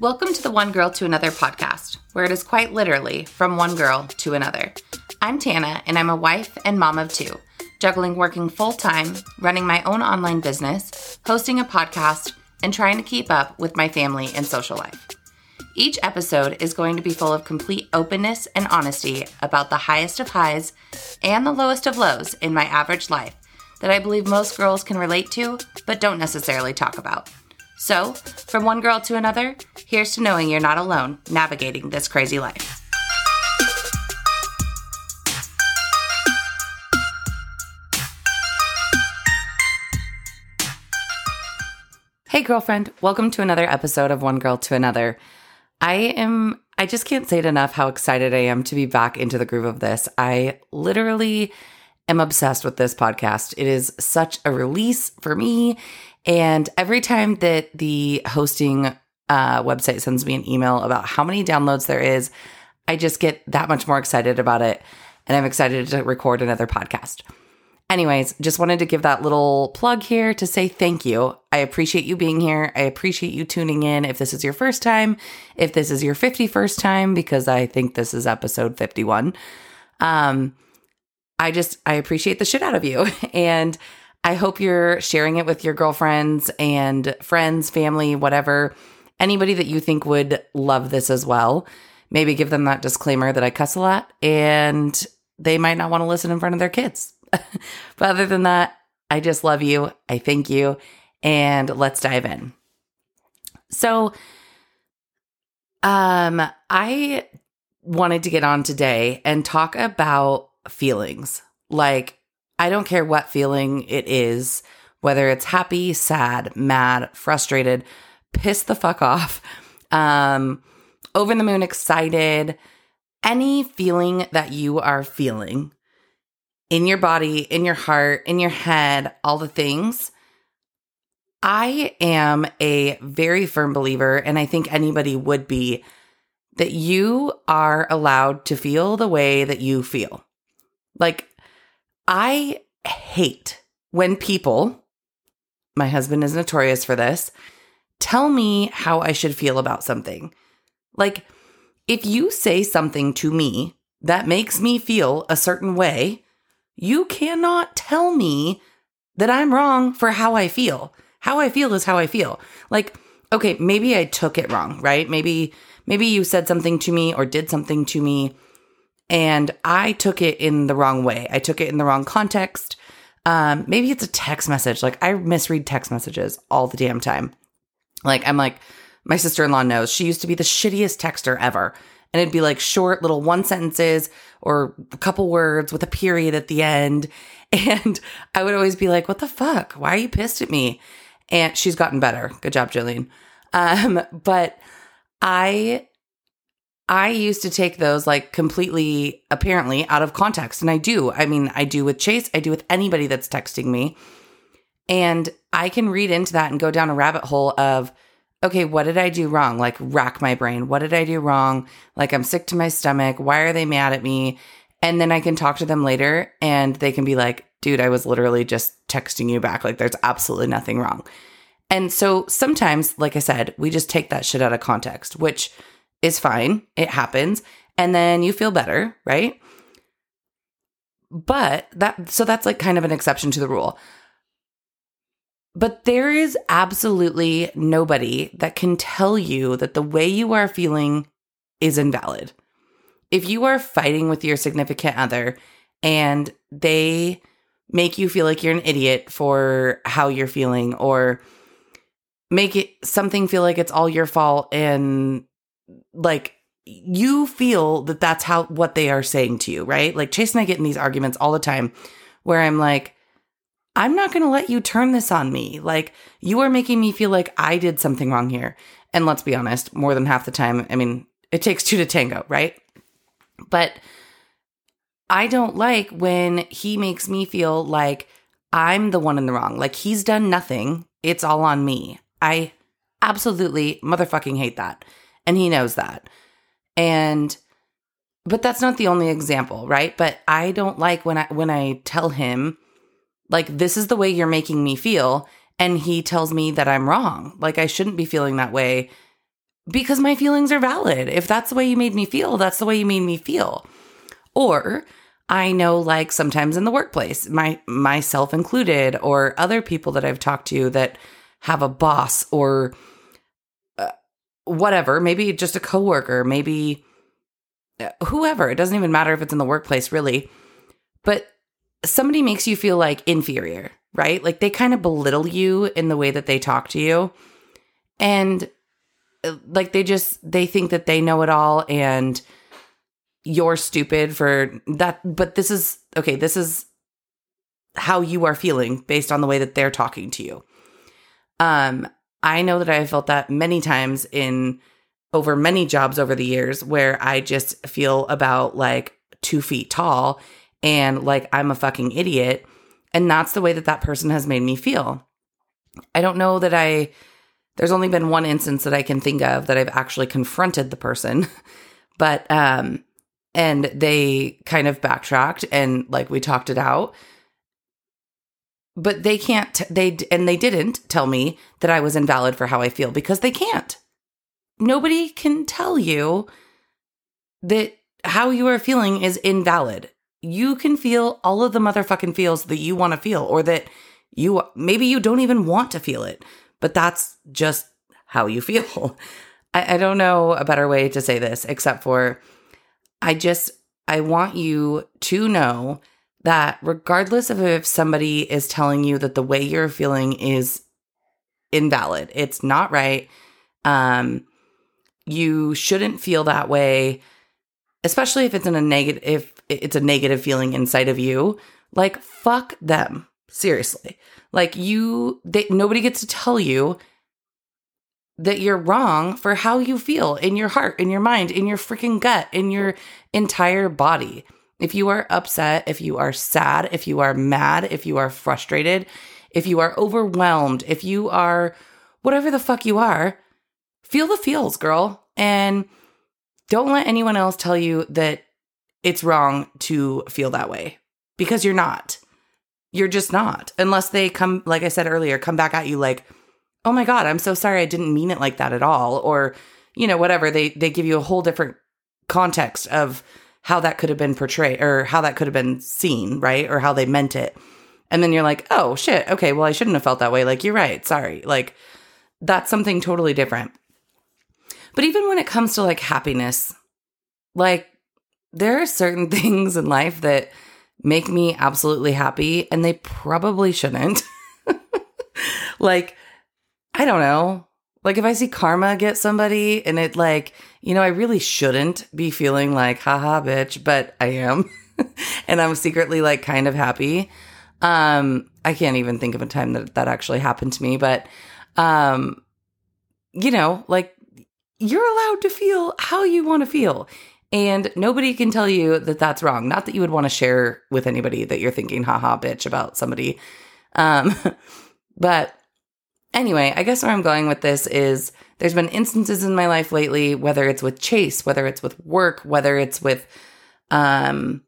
Welcome to the One Girl to Another podcast, where it is quite literally from one girl to another. I'm Tana, and I'm a wife and mom of two, juggling working full time, running my own online business, hosting a podcast, and trying to keep up with my family and social life. Each episode is going to be full of complete openness and honesty about the highest of highs and the lowest of lows in my average life that I believe most girls can relate to, but don't necessarily talk about. So, from one girl to another, here's to knowing you're not alone navigating this crazy life. Hey, girlfriend, welcome to another episode of One Girl to Another. I am, I just can't say it enough how excited I am to be back into the groove of this. I literally am obsessed with this podcast. It is such a release for me. And every time that the hosting uh, website sends me an email about how many downloads there is, I just get that much more excited about it. And I'm excited to record another podcast. Anyways, just wanted to give that little plug here to say thank you. I appreciate you being here. I appreciate you tuning in. If this is your first time, if this is your 51st time, because I think this is episode 51, um, I just, I appreciate the shit out of you. And I hope you're sharing it with your girlfriends and friends, family, whatever, anybody that you think would love this as well. Maybe give them that disclaimer that I cuss a lot and they might not want to listen in front of their kids. but other than that, I just love you. I thank you. And let's dive in. So, um, I wanted to get on today and talk about feelings. Like, I don't care what feeling it is, whether it's happy, sad, mad, frustrated, pissed the fuck off, um, over the moon excited, any feeling that you are feeling in your body, in your heart, in your head, all the things. I am a very firm believer, and I think anybody would be, that you are allowed to feel the way that you feel. Like, I hate when people, my husband is notorious for this, tell me how I should feel about something. Like, if you say something to me that makes me feel a certain way, you cannot tell me that I'm wrong for how I feel. How I feel is how I feel. Like, okay, maybe I took it wrong, right? Maybe maybe you said something to me or did something to me and I took it in the wrong way. I took it in the wrong context. Um, maybe it's a text message. Like I misread text messages all the damn time. Like I'm like, my sister in law knows she used to be the shittiest texter ever. And it'd be like short little one sentences or a couple words with a period at the end. And I would always be like, what the fuck? Why are you pissed at me? And she's gotten better. Good job, Jillian. Um, but I I used to take those like completely, apparently, out of context. And I do. I mean, I do with Chase, I do with anybody that's texting me. And I can read into that and go down a rabbit hole of, okay, what did I do wrong? Like, rack my brain. What did I do wrong? Like, I'm sick to my stomach. Why are they mad at me? And then I can talk to them later and they can be like, dude, I was literally just texting you back. Like, there's absolutely nothing wrong. And so sometimes, like I said, we just take that shit out of context, which is fine. It happens. And then you feel better, right? But that, so that's like kind of an exception to the rule. But there is absolutely nobody that can tell you that the way you are feeling is invalid. If you are fighting with your significant other and they make you feel like you're an idiot for how you're feeling or make it something feel like it's all your fault and like you feel that that's how what they are saying to you, right? Like Chase and I get in these arguments all the time where I'm like, I'm not going to let you turn this on me. Like you are making me feel like I did something wrong here. And let's be honest, more than half the time, I mean, it takes two to tango, right? But I don't like when he makes me feel like I'm the one in the wrong. Like he's done nothing. It's all on me. I absolutely motherfucking hate that and he knows that. And but that's not the only example, right? But I don't like when I when I tell him like this is the way you're making me feel and he tells me that I'm wrong. Like I shouldn't be feeling that way because my feelings are valid. If that's the way you made me feel, that's the way you made me feel. Or I know like sometimes in the workplace, my myself included or other people that I've talked to that have a boss or uh, whatever, maybe just a coworker, maybe uh, whoever. It doesn't even matter if it's in the workplace really. But somebody makes you feel like inferior, right? Like they kind of belittle you in the way that they talk to you. And uh, like they just they think that they know it all and you're stupid for that but this is okay this is how you are feeling based on the way that they're talking to you um i know that i have felt that many times in over many jobs over the years where i just feel about like two feet tall and like i'm a fucking idiot. And that's the way that that person has made me feel. I don't know that i there's only been one instance that i can think of that i've actually confronted the person but um and they kind of backtracked and like we talked it out. But they can't they and they didn't tell me that i was invalid for how i feel because they can't. Nobody can tell you that how you are feeling is invalid you can feel all of the motherfucking feels that you want to feel or that you maybe you don't even want to feel it but that's just how you feel I, I don't know a better way to say this except for I just, I want you to know that regardless of if somebody is telling you that the way you're feeling is invalid, it's not right. Um, you shouldn't feel that way, especially if it's in a negative, if it's a negative feeling inside of you. Like, fuck them. Seriously. Like, you, they, nobody gets to tell you that you're wrong for how you feel in your heart, in your mind, in your freaking gut, in your entire body. If you are upset, if you are sad, if you are mad, if you are frustrated, if you are overwhelmed, if you are whatever the fuck you are, feel the feels, girl. And don't let anyone else tell you that it's wrong to feel that way because you're not. You're just not. Unless they come, like I said earlier, come back at you like, oh my god i'm so sorry. I didn't mean it like that at all. Or you know whatever. They they give you a whole different context of how that could have been portrayed or how that could have been seen right? Or how they meant it. And then you're like oh shit. Okay. Well i shouldn't have felt that way. Like you're right. Sorry. Like that's something totally different. But even when it comes to like happiness like there are certain things in life that make me absolutely happy and they probably shouldn't like I don't know. Like if I see karma get somebody and it like, you know, I really shouldn't be feeling like, haha, bitch, but I am. and I'm secretly like kind of happy. Um, I can't even think of a time that that actually happened to me, but, um, you know, like you're allowed to feel how you want to feel. And nobody can tell you that that's wrong. Not that you would want to share with anybody that you're thinking, haha, bitch, about somebody. Um, but Anyway, I guess where I'm going with this is there's been instances in my life lately, whether it's with Chase, whether it's with work, whether it's with, um,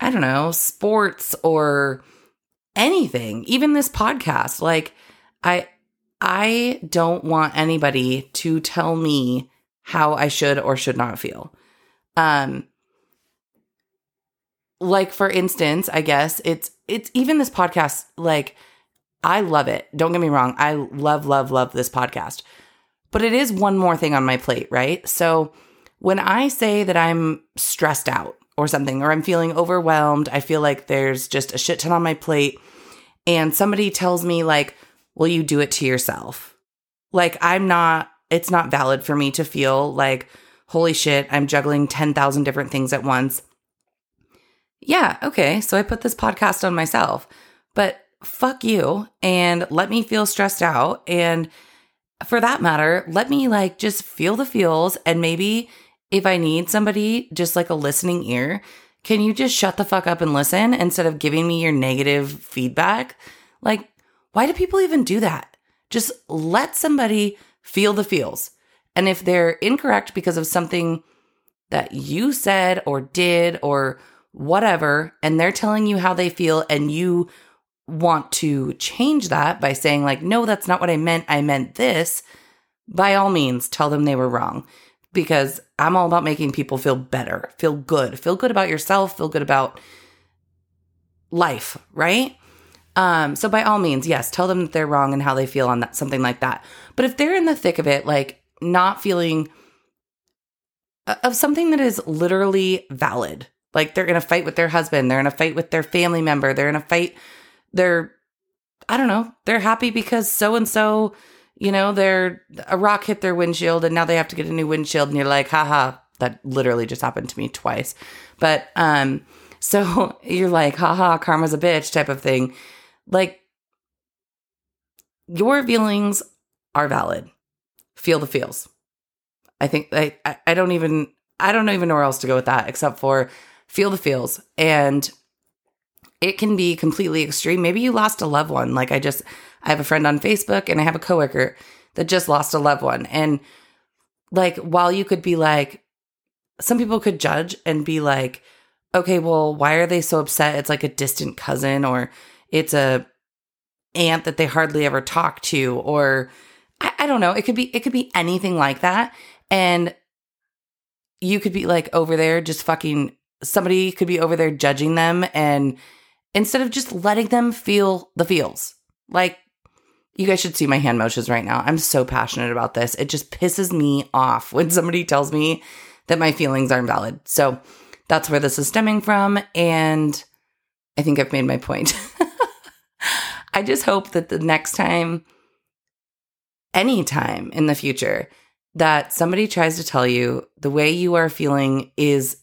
I don't know, sports or anything, even this podcast. Like, I, I don't want anybody to tell me how I should or should not feel. Um, like for instance, I guess it's it's even this podcast like I love it. Don't get me wrong. I love, love, love this podcast. But it is one more thing on my plate, right? So when I say that I'm stressed out or something, or I'm feeling overwhelmed, I feel like there's just a shit ton on my plate, and somebody tells me, like, will you do it to yourself? Like, I'm not, it's not valid for me to feel like, holy shit, I'm juggling 10,000 different things at once. Yeah, okay. So I put this podcast on myself. But fuck you and let me feel stressed out. And for that matter, let me like just feel the feels. And maybe if I need somebody, just like a listening ear, can you just shut the fuck up and listen instead of giving me your negative feedback? Like, why do people even do that? Just let somebody feel the feels. And if they're incorrect because of something that you said or did or whatever, and they're telling you how they feel and you want to change that by saying, like, no, that's not what I meant. I meant this. by all means, tell them they were wrong because I'm all about making people feel better, feel good, feel good about yourself, feel good about life, right? Um, so by all means, yes, tell them that they're wrong and how they feel on that something like that. But if they're in the thick of it, like not feeling uh, of something that is literally valid, like they're in a fight with their husband, they're in a fight with their family member, they're in a fight, they're I don't know, they're happy because so and so, you know, they're a rock hit their windshield and now they have to get a new windshield and you're like, haha, that literally just happened to me twice. But um so you're like, haha, karma's a bitch type of thing. Like, your feelings are valid. Feel the feels. I think I, I don't even I don't even know where else to go with that except for feel the feels. And it can be completely extreme. Maybe you lost a loved one. Like I just I have a friend on Facebook and I have a coworker that just lost a loved one. And like while you could be like some people could judge and be like, okay, well, why are they so upset? It's like a distant cousin or it's a aunt that they hardly ever talk to or I, I don't know. It could be it could be anything like that. And you could be like over there just fucking somebody could be over there judging them and instead of just letting them feel the feels. Like you guys should see my hand motions right now. I'm so passionate about this. It just pisses me off when somebody tells me that my feelings aren't valid so that's where this is stemming from and i think i've made my point. I just hope that the next time, anytime in the future, that somebody tries to tell you the way you are feeling is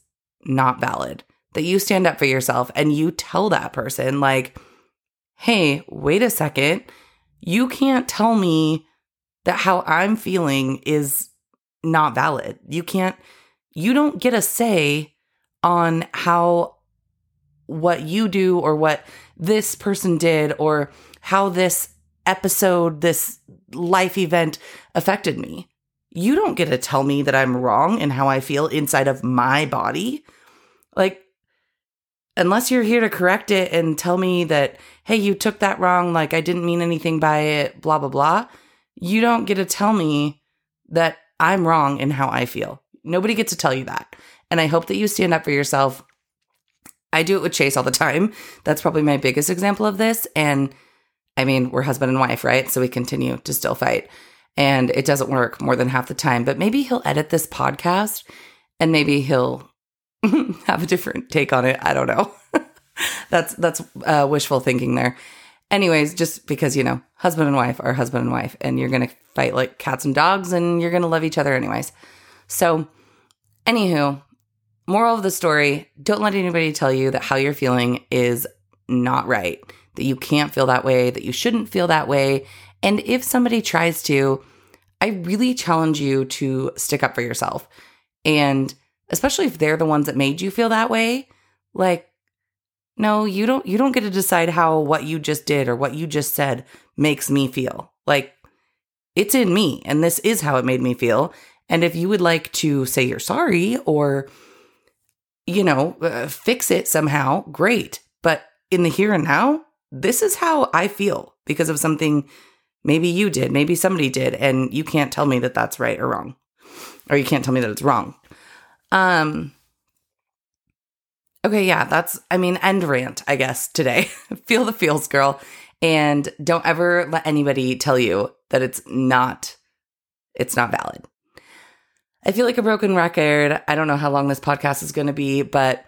not valid, that you stand up for yourself and you tell that person, like, hey, wait a second, you can't tell me that how I'm feeling is not valid. You can't, you don't get a say on how what you do or what this person did or how this episode, this life event affected me. You don't get to tell me that I'm wrong in how I feel inside of my body. Like, unless you're here to correct it and tell me that, hey, you took that wrong, like I didn't mean anything by it, blah, blah, blah, you don't get to tell me that I'm wrong in how I feel. Nobody gets to tell you that. And I hope that you stand up for yourself I do it with Chase all the time. That's probably my biggest example of this. And I mean, we're husband and wife, right? So we continue to still fight. And it doesn't work more than half the time. But maybe he'll edit this podcast and maybe he'll have a different take on it. I don't know. that's that's uh, wishful thinking there. Anyways, just because you know, husband and wife are husband and wife, and you're gonna fight like cats and dogs, and you're gonna love each other anyways. So, anywho, Moral of the story don't let anybody tell you that how you're feeling is not right, that you can't feel that way, that you shouldn't feel that way. And if somebody tries to, I really challenge you to stick up for yourself. And especially if they're the ones that made you feel that way, like no, you don't you don't get to decide how what you just did or what you just said makes me feel. Like it's in me and this is how it made me feel. And if you would like to say you're sorry or you know, uh, fix it somehow, great. But in the here and now, this is how I feel because of something maybe you did, maybe somebody did, and you can't tell me that that's right or wrong, or you can't tell me that it's wrong. Um, okay, yeah, that's, I mean, end rant, I guess, today. Feel the feels, girl. And don't ever let anybody tell you that it's not, it's not valid. I feel like a broken record. I don't know how long this podcast is going to be, but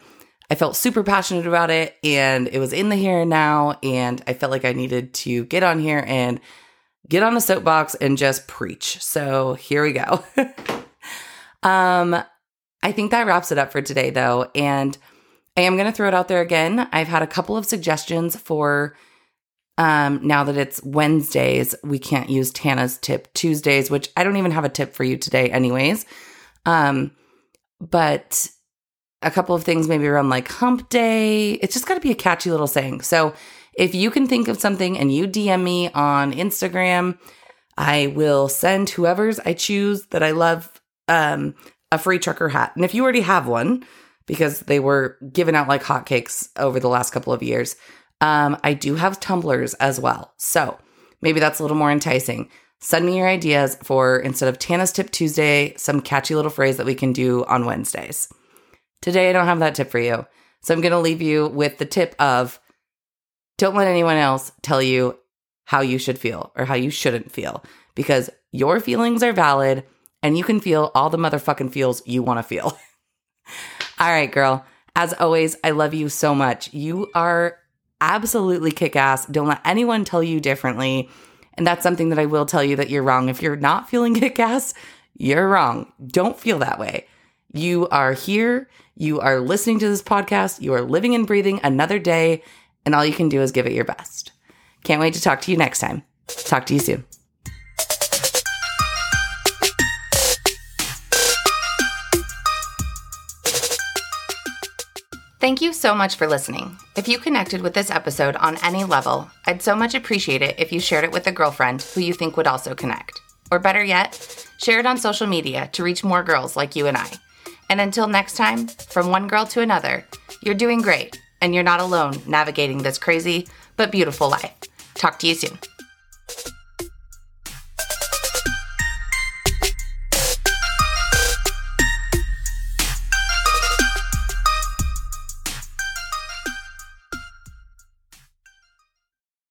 I felt super passionate about it and it was in the here and now. And I felt like I needed to get on here and get on the soapbox and just preach. So here we go. um, I think that wraps it up for today, though. And I am going to throw it out there again. I've had a couple of suggestions for um, now that it's Wednesdays, we can't use Tana's tip Tuesdays, which I don't even have a tip for you today, anyways. Um, but a couple of things maybe around like hump day. It's just got to be a catchy little saying. So if you can think of something and you DM me on Instagram, I will send whoever's I choose that I love um, a free trucker hat. And if you already have one, because they were given out like hotcakes over the last couple of years, um, I do have tumblers as well. So maybe that's a little more enticing. Send me your ideas for instead of Tana's Tip Tuesday, some catchy little phrase that we can do on Wednesdays. Today, I don't have that tip for you. So I'm going to leave you with the tip of don't let anyone else tell you how you should feel or how you shouldn't feel because your feelings are valid and you can feel all the motherfucking feels you want to feel. all right, girl. As always, I love you so much. You are absolutely kick ass. Don't let anyone tell you differently. And that's something that I will tell you that you're wrong. If you're not feeling kick ass, you're wrong. Don't feel that way. You are here. You are listening to this podcast. You are living and breathing another day. And all you can do is give it your best. Can't wait to talk to you next time. Talk to you soon. Thank you so much for listening. If you connected with this episode on any level, I'd so much appreciate it if you shared it with a girlfriend who you think would also connect. Or better yet, share it on social media to reach more girls like you and I. And until next time, from one girl to another, you're doing great and you're not alone navigating this crazy but beautiful life. Talk to you soon.